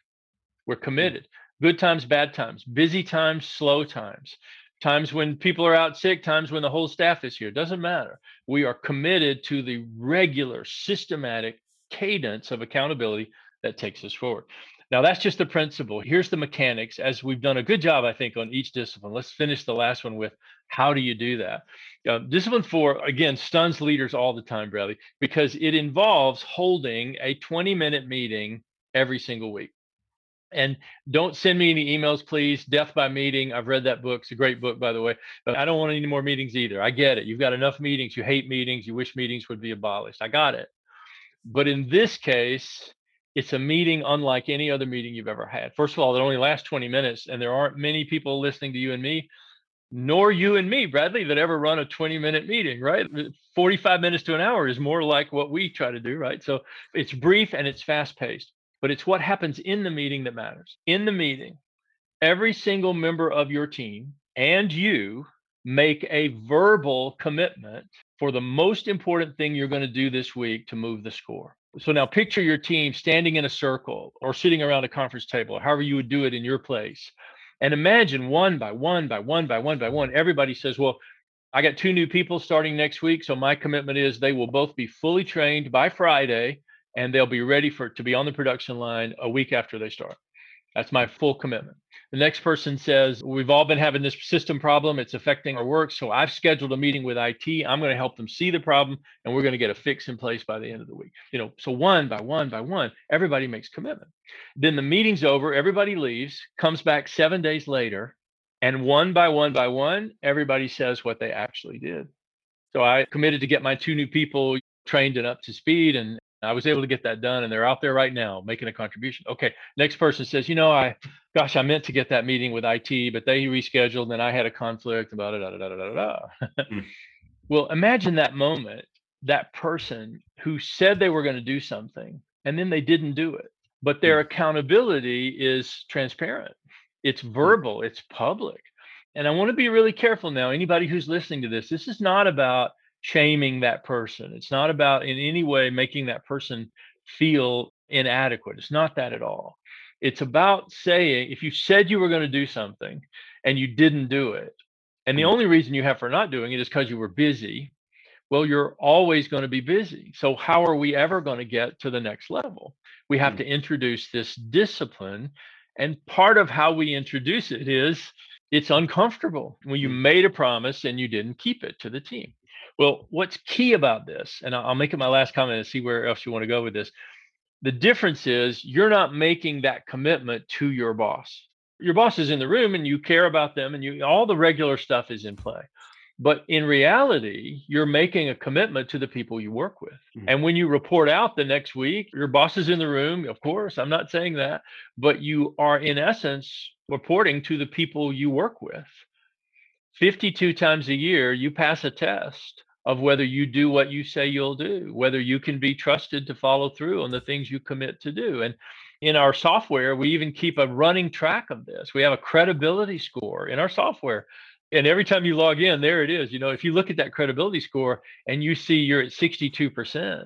We're hmm. committed. Good times, bad times, busy times, slow times, times when people are out sick, times when the whole staff is here. Doesn't matter. We are committed to the regular, systematic cadence of accountability that takes us forward. Now, that's just the principle. Here's the mechanics. As we've done a good job, I think, on each discipline. Let's finish the last one with how do you do that? Uh, discipline four, again, stuns leaders all the time, Bradley, because it involves holding a 20 minute meeting every single week. And don't send me any emails, please. Death by meeting. I've read that book. It's a great book, by the way. But I don't want any more meetings either. I get it. You've got enough meetings. You hate meetings. You wish meetings would be abolished. I got it. But in this case, it's a meeting unlike any other meeting you've ever had. First of all, it only lasts 20 minutes, and there aren't many people listening to you and me, nor you and me, Bradley, that ever run a 20 minute meeting, right? Uh, 45 minutes to an hour is more like what we try to do, right? So it's brief and it's fast paced, but it's what happens in the meeting that matters. In the meeting, every single member of your team and you make a verbal commitment for the most important thing you're going to do this week to move the score. So now picture your team standing in a circle or sitting around a conference table, however you would do it in your place. And imagine one by one by one by one by one, everybody says, Well, I got two new people starting next week. So my commitment is they will both be fully trained by Friday and they'll be ready for to be on the production line a week after they start. That's my full commitment. The next person says, We've all been having this system problem. It's affecting our work. So I've scheduled a meeting with IT. I'm going to help them see the problem and we're going to get a fix in place by the end of the week. You know, so one by one by one, everybody makes commitment. Then the meeting's over, everybody leaves, comes back seven days later, and one by one by one, everybody says what they actually did. So I committed to get my two new people trained and up to speed and I was able to get that done and they're out there right now making a contribution. Okay. Next person says, you know, I, gosh, I meant to get that meeting with IT, but they rescheduled and I had a conflict about it. Da, da, da, da, da. mm. Well, imagine that moment, that person who said they were going to do something and then they didn't do it, but their mm. accountability is transparent. It's mm. verbal, it's public. And I want to be really careful now. Anybody who's listening to this, this is not about shaming that person. It's not about in any way making that person feel inadequate. It's not that at all. It's about saying if you said you were going to do something and you didn't do it, and the mm. only reason you have for not doing it is because you were busy, well, you're always going to be busy. So, how are we ever going to get to the next level? We have to mm. introduce this discipline. And part of how we introduce it is it's uncomfortable when you mm. made a promise and you didn't keep it to the team. Well, what's key about this, and I'll make it my last comment and see where else you want to go with this. The difference is you're not making that commitment to your boss. Your boss is in the room and you care about them and you all the regular stuff is in play. But in reality, you're making a commitment to the people you work with. Mm-hmm. And when you report out the next week, your boss is in the room, of course, I'm not saying that, but you are in essence reporting to the people you work with. 52 times a year, you pass a test of whether you do what you say you'll do, whether you can be trusted to follow through on the things you commit to do. And in our software, we even keep a running track of this. We have a credibility score in our software. And every time you log in, there it is. You know, if you look at that credibility score and you see you're at 62%.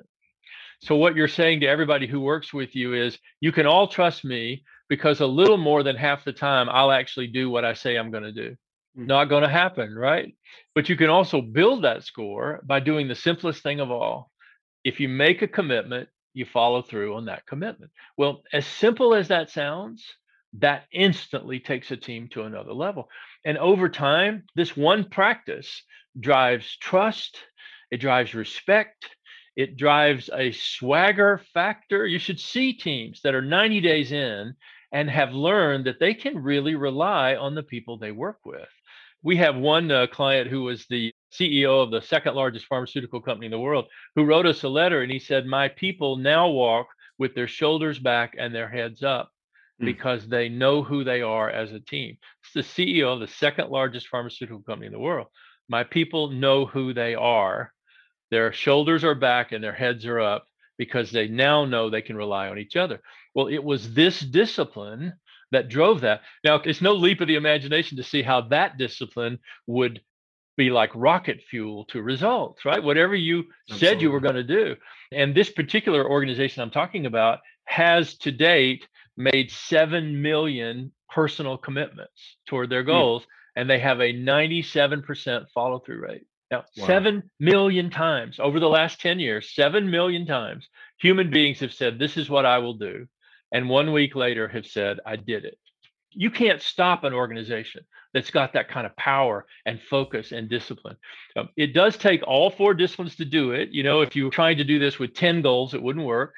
So, what you're saying to everybody who works with you is you can all trust me because a little more than half the time I'll actually do what I say I'm going to do. Mm-hmm. Not going to happen, right? But you can also build that score by doing the simplest thing of all. If you make a commitment, you follow through on that commitment. Well, as simple as that sounds, that instantly takes a team to another level. And over time, this one practice drives trust, it drives respect, it drives a swagger factor. You should see teams that are 90 days in and have learned that they can really rely on the people they work with. We have one uh, client who was the CEO of the second largest pharmaceutical company in the world, who wrote us a letter and he said, My people now walk with their shoulders back and their heads up mm. because they know who they are as a team. It's the CEO of the second largest pharmaceutical company in the world. My people know who they are. Their shoulders are back and their heads are up because they now know they can rely on each other. Well, it was this discipline that drove that. Now, it's no leap of the imagination to see how that discipline would be like rocket fuel to results, right? Whatever you Absolutely. said you were going to do. And this particular organization I'm talking about has to date made 7 million personal commitments toward their hmm. goals, mm. and they have a 97% follow through rate. Now, wow. 7 million times over the last 10 years, 7 million times, human beings have said, This is what I will do. And one week later have said, I did it. You can't stop an organization that's got that kind of power and focus and discipline. Um, it does take all four disciplines to do it. You know, if you were trying to do this with 10 goals, it wouldn't work.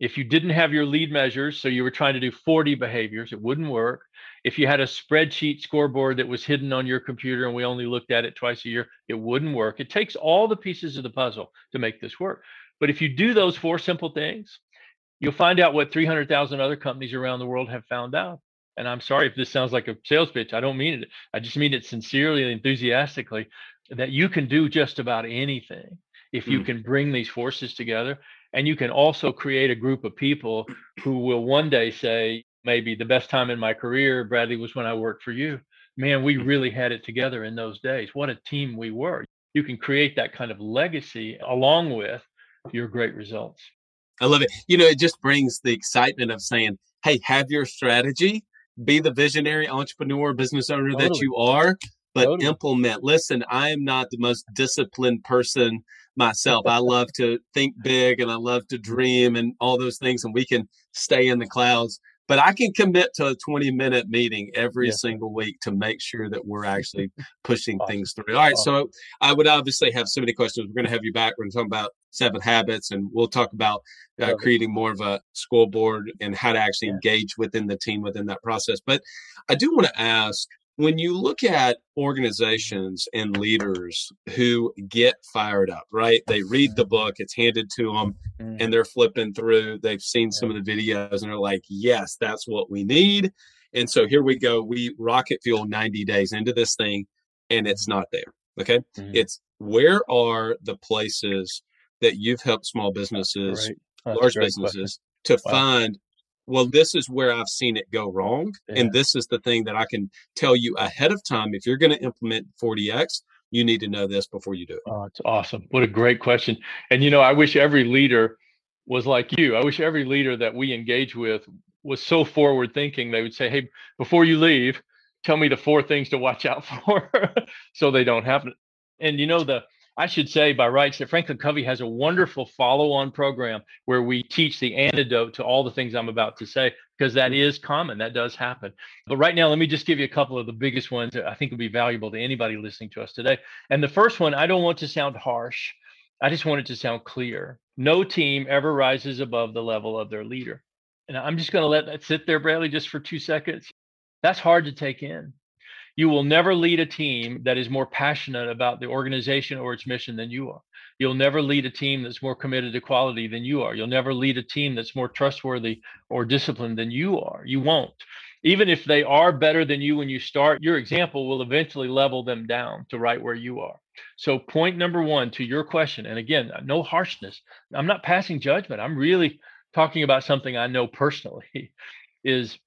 If you didn't have your lead measures, so you were trying to do 40 behaviors, it wouldn't work. If you had a spreadsheet scoreboard that was hidden on your computer and we only looked at it twice a year, it wouldn't work. It takes all the pieces of the puzzle to make this work. But if you do those four simple things, you'll find out what 300,000 other companies around the world have found out and I'm sorry if this sounds like a sales pitch. I don't mean it. I just mean it sincerely and enthusiastically that you can do just about anything if you mm. can bring these forces together. And you can also create a group of people who will one day say, maybe the best time in my career, Bradley, was when I worked for you. Man, we really had it together in those days. What a team we were. You can create that kind of legacy along with your great results. I love it. You know, it just brings the excitement of saying, hey, have your strategy, be the visionary entrepreneur, business owner totally. that you are, but totally. implement. Listen, I am not the most disciplined person myself. I love to think big and I love to dream and all those things, and we can stay in the clouds but I can commit to a 20 minute meeting every yeah. single week to make sure that we're actually pushing awesome. things through. All right. Awesome. So I would obviously have so many questions. We're going to have you back. We're going to talk about seven habits and we'll talk about uh, creating more of a scoreboard and how to actually engage within the team within that process. But I do want to ask when you look at organizations and leaders who get fired up, right? They read the book, it's handed to them, mm. and they're flipping through. They've seen some of the videos and they're like, yes, that's what we need. And so here we go. We rocket fuel 90 days into this thing, and it's not there. Okay. Mm. It's where are the places that you've helped small businesses, large businesses question. to wow. find well, this is where I've seen it go wrong. Yeah. And this is the thing that I can tell you ahead of time. If you're going to implement 4DX, you need to know this before you do it. Oh, it's awesome. What a great question. And, you know, I wish every leader was like you. I wish every leader that we engage with was so forward thinking. They would say, hey, before you leave, tell me the four things to watch out for so they don't happen. And, you know, the, I should say by rights that Franklin Covey has a wonderful follow on program where we teach the antidote to all the things I'm about to say, because that mm-hmm. is common. That does happen. But right now, let me just give you a couple of the biggest ones that I think will be valuable to anybody listening to us today. And the first one, I don't want to sound harsh, I just want it to sound clear. No team ever rises above the level of their leader. And I'm just going to let that sit there, Bradley, just for two seconds. That's hard to take in You will never lead a team that is more passionate about the organization or its mission than you are. You'll never lead a team that's more committed to quality than you are. You'll never lead a team that's more trustworthy or disciplined than you are. You won't. Even if they are better than you when you start, your example will eventually level them down to right where you are. So, point number one to your question, and again, no harshness. I'm not passing judgment. I'm really talking about something I know personally is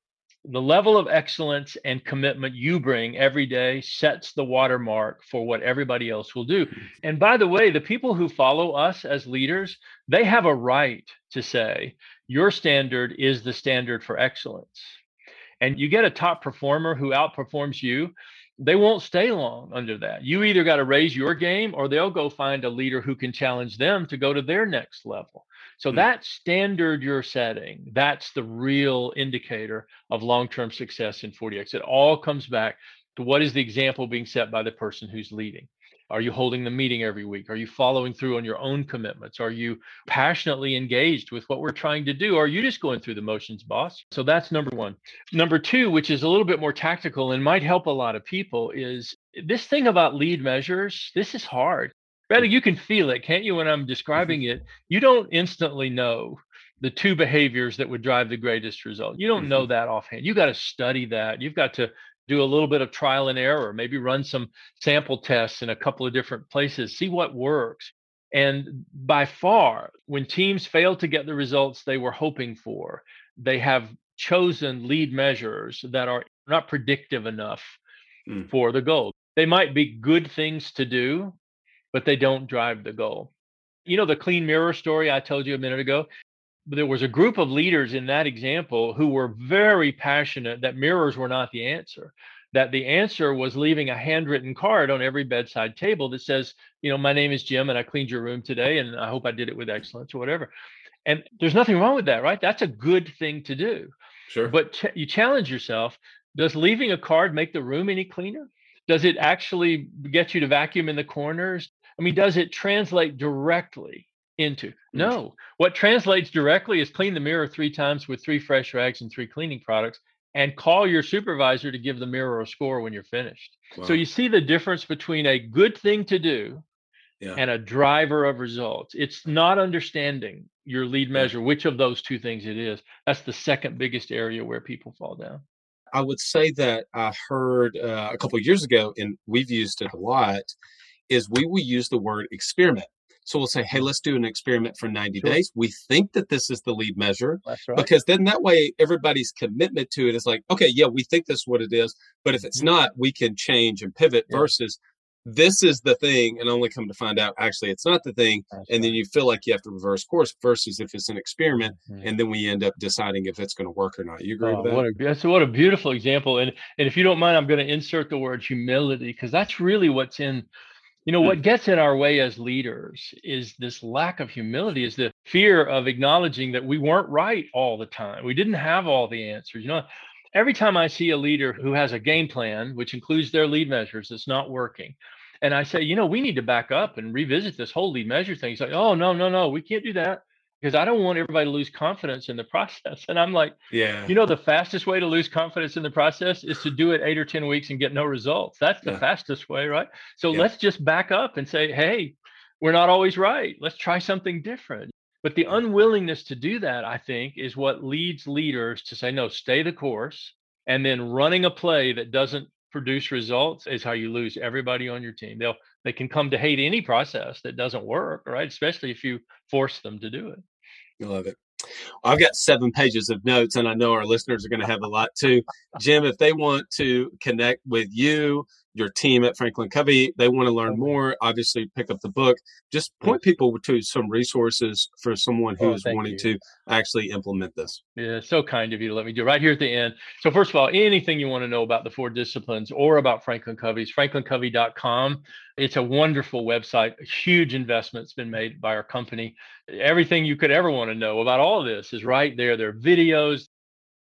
the level of excellence and commitment you bring every day sets the watermark for what everybody else will do. Mm. And by the way, the people who follow us as leaders, they have a right to say, your standard is the standard for excellence. And you get a top performer who outperforms you, they won't stay long under that. You either got to raise your game or they'll go find a leader who can challenge them to go to their next level. So mm-hmm. that standard you're setting, that's the real indicator of long-term success in 4DX. It all comes back to what is the example being set by the person who's leading. Are you holding the meeting every week? Are you following through on your own commitments? Are you passionately engaged with what we're trying to do? Or are you just going through the motions, boss? So that's number one. Number two, which is a little bit more tactical and might help a lot of people, is this thing about lead measures. This is hard. Rather, you can feel it, can't you? When I'm describing mm-hmm. it, you don't instantly know the two behaviors that would drive the greatest result. You don't know mm-hmm. that offhand. You got to study that. You've got to do a little bit of trial and error, maybe run some sample tests in a couple of different places, see what works. And by far, when teams fail to get the results they were hoping for, they have chosen lead measures that are not predictive enough mm. for the goal. They might be good things to do, but they don't drive the goal. You know, the clean mirror story I told you a minute ago? There was a group of leaders in that example who were very passionate that mirrors were not the answer, that the answer was leaving a handwritten card on every bedside table that says, you know, my name is Jim and I cleaned your room today and I hope I did it with excellence or whatever. And there's nothing wrong with that, right? That's a good thing to do. Sure. But ch- you challenge yourself does leaving a card make the room any cleaner? Does it actually get you to vacuum in the corners? I mean, does it translate directly into? Mm. No. What translates directly is clean the mirror three times with three fresh rags and three cleaning products and call your supervisor to give the mirror a score when you're finished. Wow. So you see the difference between a good thing to do yeah. and a driver of results. It's not understanding your lead measure, which of those two things it is. That's the second biggest area where people fall down. I would say that I heard uh, a couple years ago, and we've used it a lot, is we will use the word experiment. So we'll say, hey, let's do an experiment for 90 sure. days. We think that this is the lead measure right. because then that way everybody's commitment to it is like, okay, yeah, we think this is what it is. But if it's mm-hmm. not, we can change and pivot yeah. versus this is the thing and only come to find out actually it's not the thing. That's and right. then you feel like you have to reverse course versus if it's an experiment mm-hmm. and then we end up deciding if it's going to work or not. You agree oh, with that? What a, that's what a beautiful example. And, and if you don't mind, I'm going to insert the word humility because that's really what's in you know, what hmm. gets in our way as leaders is this lack of humility, is the fear of acknowledging that we weren't right all the time. We didn't have all the answers. You know, every time I see a leader who has a game plan, which includes their lead measures, that's not working, and I say, you know, we need to back up and revisit this whole lead measure thing. He's like, oh, no, no, no, we can't do that because I don't want everybody to lose confidence in the process. And I'm like, yeah, you know, the fastest way to lose confidence in the process is to do it eight or 10 weeks and get no results. That's the yeah. fastest way, right? So yeah. let's just back up and say, hey, we're not always right. Let's try something different. But the unwillingness to do that, I think, is what leads leaders to say, no, stay the course. And then running a play that doesn't produce results is how you lose everybody on your team. They'll they can come to hate any process that doesn't work, right? Especially if you force them to do it. I love it. I've got seven pages of notes, and I know our listeners are going to have a lot too. Jim, if they want to connect with you, your team at Franklin Covey, they want to learn more, obviously pick up the book. Just point people to some resources for someone oh, who's oh, wanting you. to actually implement this. Yeah, so kind of you to let me do right here at the end. So first of all, anything you want to know about the four disciplines or about Franklin Covey's franklincovey.com. It's a wonderful website. A huge investment's been made by our company. Everything you could ever want to know about all of this is right there. There are videos,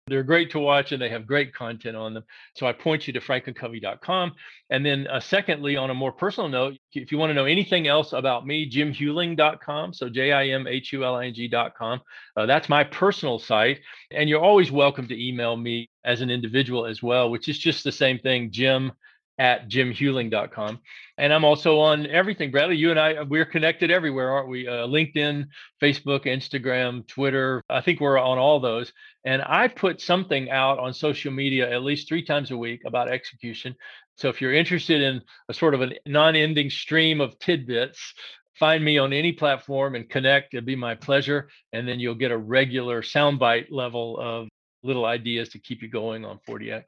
they're great to watch and they have great content on them. So I point you to franklincovey.com. And then, uh, secondly, on a more personal note, if you want to know anything else about me, jimhuling.com. So J I M H U L I N G.com. Uh, that's my personal site. And you're always welcome to email me as an individual as well, which is just the same thing, jim at jimhuling.com. And I'm also on everything. Bradley, you and I, we're connected everywhere, aren't we? Uh, LinkedIn, Facebook, Instagram, Twitter. I think we're on all those. And I put something out on social media at least three times a week about execution. So if you're interested in a sort of a non ending stream of tidbits, find me on any platform and connect. It'd be my pleasure. And then you'll get a regular soundbite level of little ideas to keep you going on 4DX.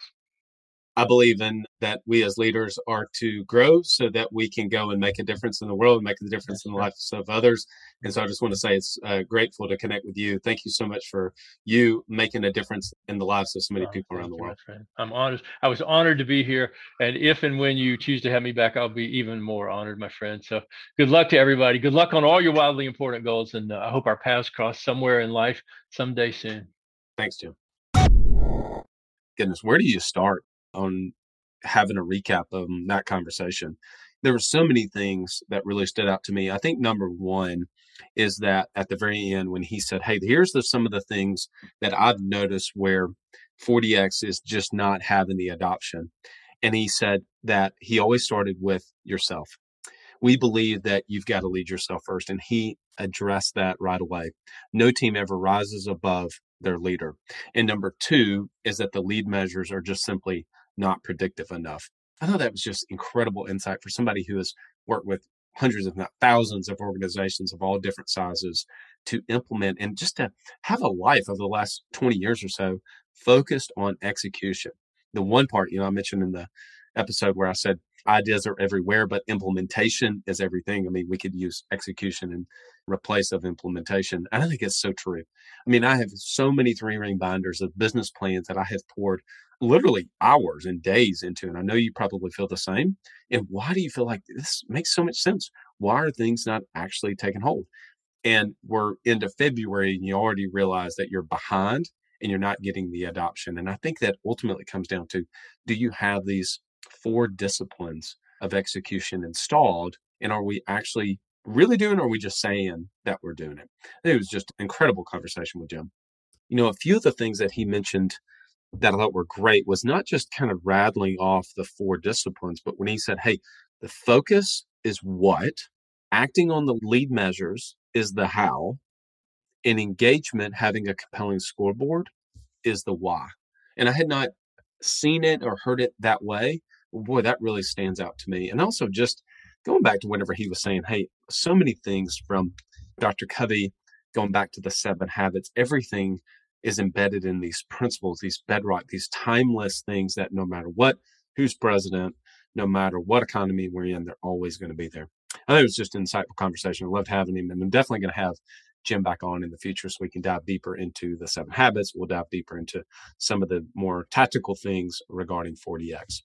I believe in that we as leaders are to grow so that we can go and make a difference in the world, and make a difference in the lives of others. And so I just want to say it's uh, grateful to connect with you. Thank you so much for you making a difference in the lives of so many oh, people around the world. I'm honored. I was honored to be here. And if and when you choose to have me back, I'll be even more honored, my friend. So good luck to everybody. Good luck on all your wildly important goals. And uh, I hope our paths cross somewhere in life someday soon. Thanks, Jim. Goodness, where do you start? On having a recap of that conversation. There were so many things that really stood out to me. I think number one is that at the very end, when he said, Hey, here's the, some of the things that I've noticed where 4DX is just not having the adoption. And he said that he always started with yourself. We believe that you've got to lead yourself first. And he addressed that right away. No team ever rises above their leader. And number two is that the lead measures are just simply not predictive enough. I thought that was just incredible insight for somebody who has worked with hundreds, if not thousands, of organizations of all different sizes to implement and just to have a life over the last 20 years or so focused on execution. The one part, you know, I mentioned in the episode where I said ideas are everywhere, but implementation is everything. I mean, we could use execution and replace of implementation. I think it's so true. I mean, I have so many three ring binders of business plans that I have poured literally hours and days into. And I know you probably feel the same. And why do you feel like this makes so much sense? Why are things not actually taking hold? And we're into February and you already realize that you're behind and you're not getting the adoption. And I think that ultimately comes down to do you have these four disciplines of execution installed? And are we actually really doing, or are we just saying that we're doing it? it was just incredible conversation with Jim. You know, a few of the things that he mentioned that I thought were great was not just kind of rattling off the four disciplines, but when he said, hey, the focus is what, acting on the lead measures is the how, and engagement, having a compelling scoreboard, is the why. And I had not seen it or heard it that way. Boy, that really stands out to me. And also just going back to whenever he was saying, hey, so many things from Dr. Covey, going back to the seven habits, everything is embedded in these principles, these bedrock, these timeless things that no matter what, who's president, no matter what economy we're in, they're always going to be there. I think it was just an insightful conversation. I loved having him, and I'm definitely going to have Jim back on in the future so we can dive deeper into the seven habits. We'll dive deeper into some of the more tactical things regarding 4DX.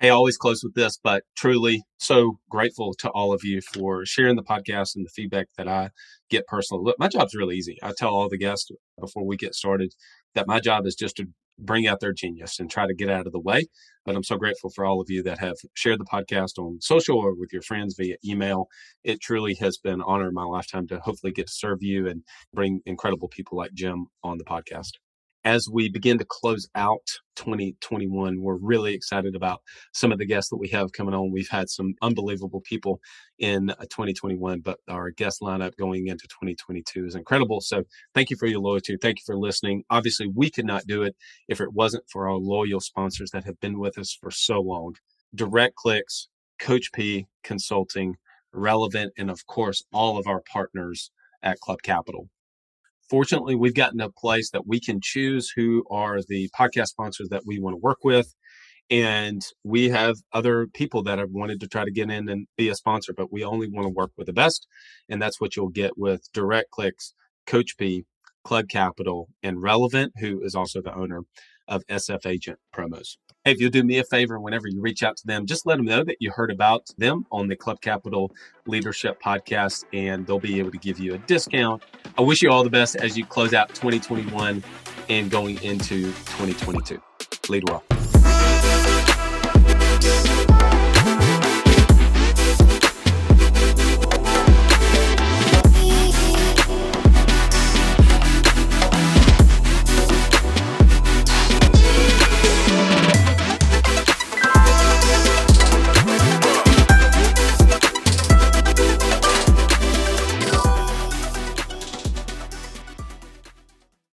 Hey, I always close with this, but truly so grateful to all of you for sharing the podcast and the feedback that I get personally. Look, my job's really easy. I tell all the guests before we get started that my job is just to bring out their genius and try to get out of the way. But I'm so grateful for all of you that have shared the podcast on social or with your friends via email. It truly has been an honor in my lifetime to hopefully get to serve you and bring incredible people like Jim on the podcast as we begin to close out 2021, we're really excited about some of the guests that we have coming on. We've had some unbelievable people in uh, 2021, but our guest lineup going into 2022 is incredible. So thank you for your loyalty. Thank you for listening. Obviously, we could not do it if it wasn't for our loyal sponsors that have been with us for so long. Direct Clicks, Coach P Consulting, Relevant, and of course, all of our partners at Club Capital fortunately, we've gotten a place that we can choose who are the podcast sponsors that we want to work with. And we have other people that have wanted to try to get in and be a sponsor, but we only want to work with the best. And that's what you'll get with Direct Clicks, Coach P, Club Capital, and Relevant, who is also the owner of SF Agent Promos. Hey, if you'll do me a favor, whenever you reach out to them, just let them know that you heard about them on the Club Capital Leadership Podcast, and they'll be able to give you a discount. I wish you all the best as you close out 2021 and going into 2022. Lead well.